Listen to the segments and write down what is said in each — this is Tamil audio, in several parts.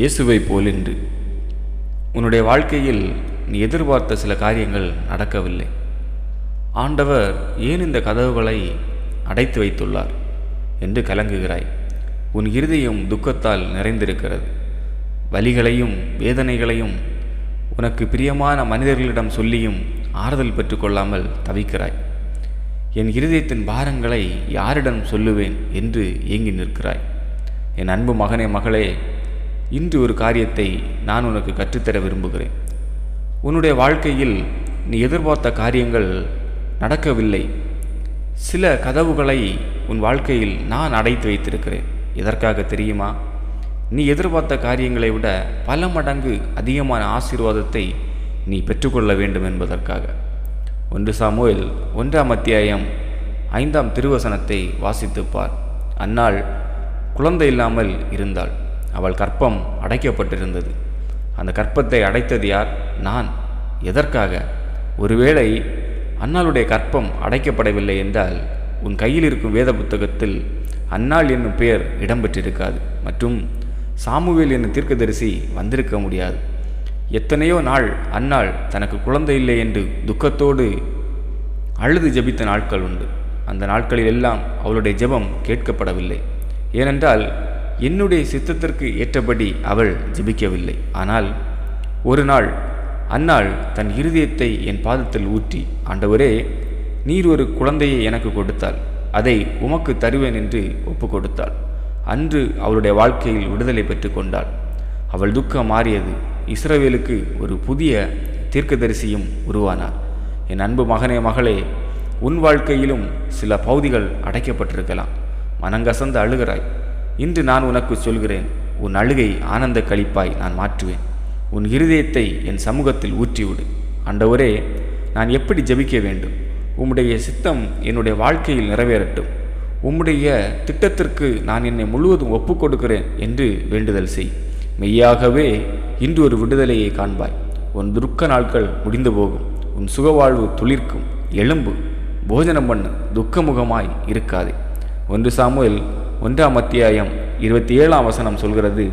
இயேசுவை போலின்று உன்னுடைய வாழ்க்கையில் நீ எதிர்பார்த்த சில காரியங்கள் நடக்கவில்லை. ஆண்டவர் ஏன் இந்த கதவுகளை அடைத்து வைத்துள்ளார் என்று கலங்குகிறாய். உன் இருதயம் துக்கத்தால் நிறைந்திருக்கிறது. வலிகளையும் வேதனைகளையும் உனக்கு பிரியமான மனிதர்களிடம் சொல்லியும் ஆறுதல் பெற்றுக்கொள்ளாமல் தவிக்கிறாய். என் இருதயத்தின் பாரங்களை யாரிடம் சொல்லுவேன் என்று ஏங்கி நிற்கிறாய். என் அன்பு மகனே மகளே இன்று ஒரு காரியத்தை நான் உனக்கு கற்றுத்தர விரும்புகிறேன். உன்னுடைய வாழ்க்கையில் நீ எதிர்பார்த்த காரியங்கள் நடக்கவில்லை. சில கதவுகளை உன் வாழ்க்கையில் நான் அடைத்து வைத்திருக்கிறேன். எதற்காக தெரியுமா? நீ எதிர்பார்த்த காரியங்களை விட பல மடங்கு அதிகமான ஆசீர்வாதத்தை நீ பெற்றுக்கொள்ள வேண்டும் என்பதற்காக. ஒன்று சாமுவேல் ஒன்றாம் அத்தியாயம் ஐந்தாம் திருவசனத்தை வாசித்துப்பார் அன்னாள் குழந்தை இல்லாமல் இருந்தாள். அவள் கற்பம் அடைக்கப்பட்டிருந்தது. அந்த கற்பத்தை அடைத்தது யார்? நான். எதற்காக? ஒருவேளை அன்னாளுடைய கற்பம் அடைக்கப்படவில்லை என்றால் உன் கையில் இருக்கும் வேத புத்தகத்தில் அன்னாள் என்னும் பெயர் இடம்பெற்றிருக்காது. மற்றும் சாமுவேல் என்னும் தீர்க்கதரிசி வந்திருக்க முடியாது. எத்தனையோ நாள் அன்னாள் தனக்கு குழந்தை இல்லை என்று துக்கத்தோடு அழுது ஜெபித்த நாட்கள் உண்டு. அந்த நாட்களில் எல்லாம் அவளுடைய ஜெபம் கேட்கப்படவில்லை. ஏனென்றால் என்னுடைய சித்தத்திற்கு ஏற்றபடி அவள் ஜபிக்கவில்லை. ஆனால் ஒரு நாள் அன்னாள் தன் இருதயத்தை என் பாதத்தில் ஊற்றி ஆண்டவரே நீர் ஒரு குழந்தையை எனக்கு கொடுத்தாள் அதை உமக்கு தருவேன் என்று ஒப்பு கொடுத்தாள். அன்று அவளுடைய வாழ்க்கையில் விடுதலை பெற்று கொண்டாள். அவள் துக்கம் மாறியது. இஸ்ரவேலுக்கு ஒரு புதிய தீர்க்கதரிசியும் உருவானார். என் அன்பு மகனே மகளே உன் வாழ்க்கையிலும் சில பகுதிகள் அடைக்கப்பட்டிருக்கலாம். மனங்கசந்து அழுகிறாய். இன்று நான் உனக்கு சொல்கிறேன் உன் அழுகை ஆனந்த கழிப்பாய் நான் மாற்றுவேன். உன் இருதயத்தை என் சமூகத்தில் ஊற்றிவிடு. ஆண்டவரே நான் எப்படி ஜெபிக்க வேண்டும்? உம்முடைய சித்தம் என்னுடைய வாழ்க்கையில் நிறைவேறட்டும். உம்முடைய திட்டத்திற்கு நான் என்னை முழுவதும் ஒப்புக்கொடுக்கிறேன் என்று வேண்டுதல் செய். மெய்யாகவே இன்று ஒரு விடுதலையை காண்பாய். உன் துருக்க நாட்கள் முடிந்து போகும். உன் சுகவாழ்வு துளிர்க்கும். எலும்பு போஜனம் பண்ணு. துக்கமுகமாய் இருக்காதே. ஒன்று சாமுவேல் ஒன்றாம் அத்தியாயம் இருபத்தி ஏழாம் வசனம் சொல்கிறது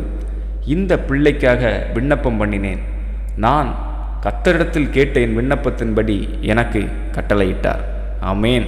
இந்த பிள்ளைக்காக விண்ணப்பம் பண்ணினேன். நான் கத்தரிடத்தில் கேட்ட என் விண்ணப்பத்தின்படி எனக்கு கட்டளையிட்டார். ஆமேன்.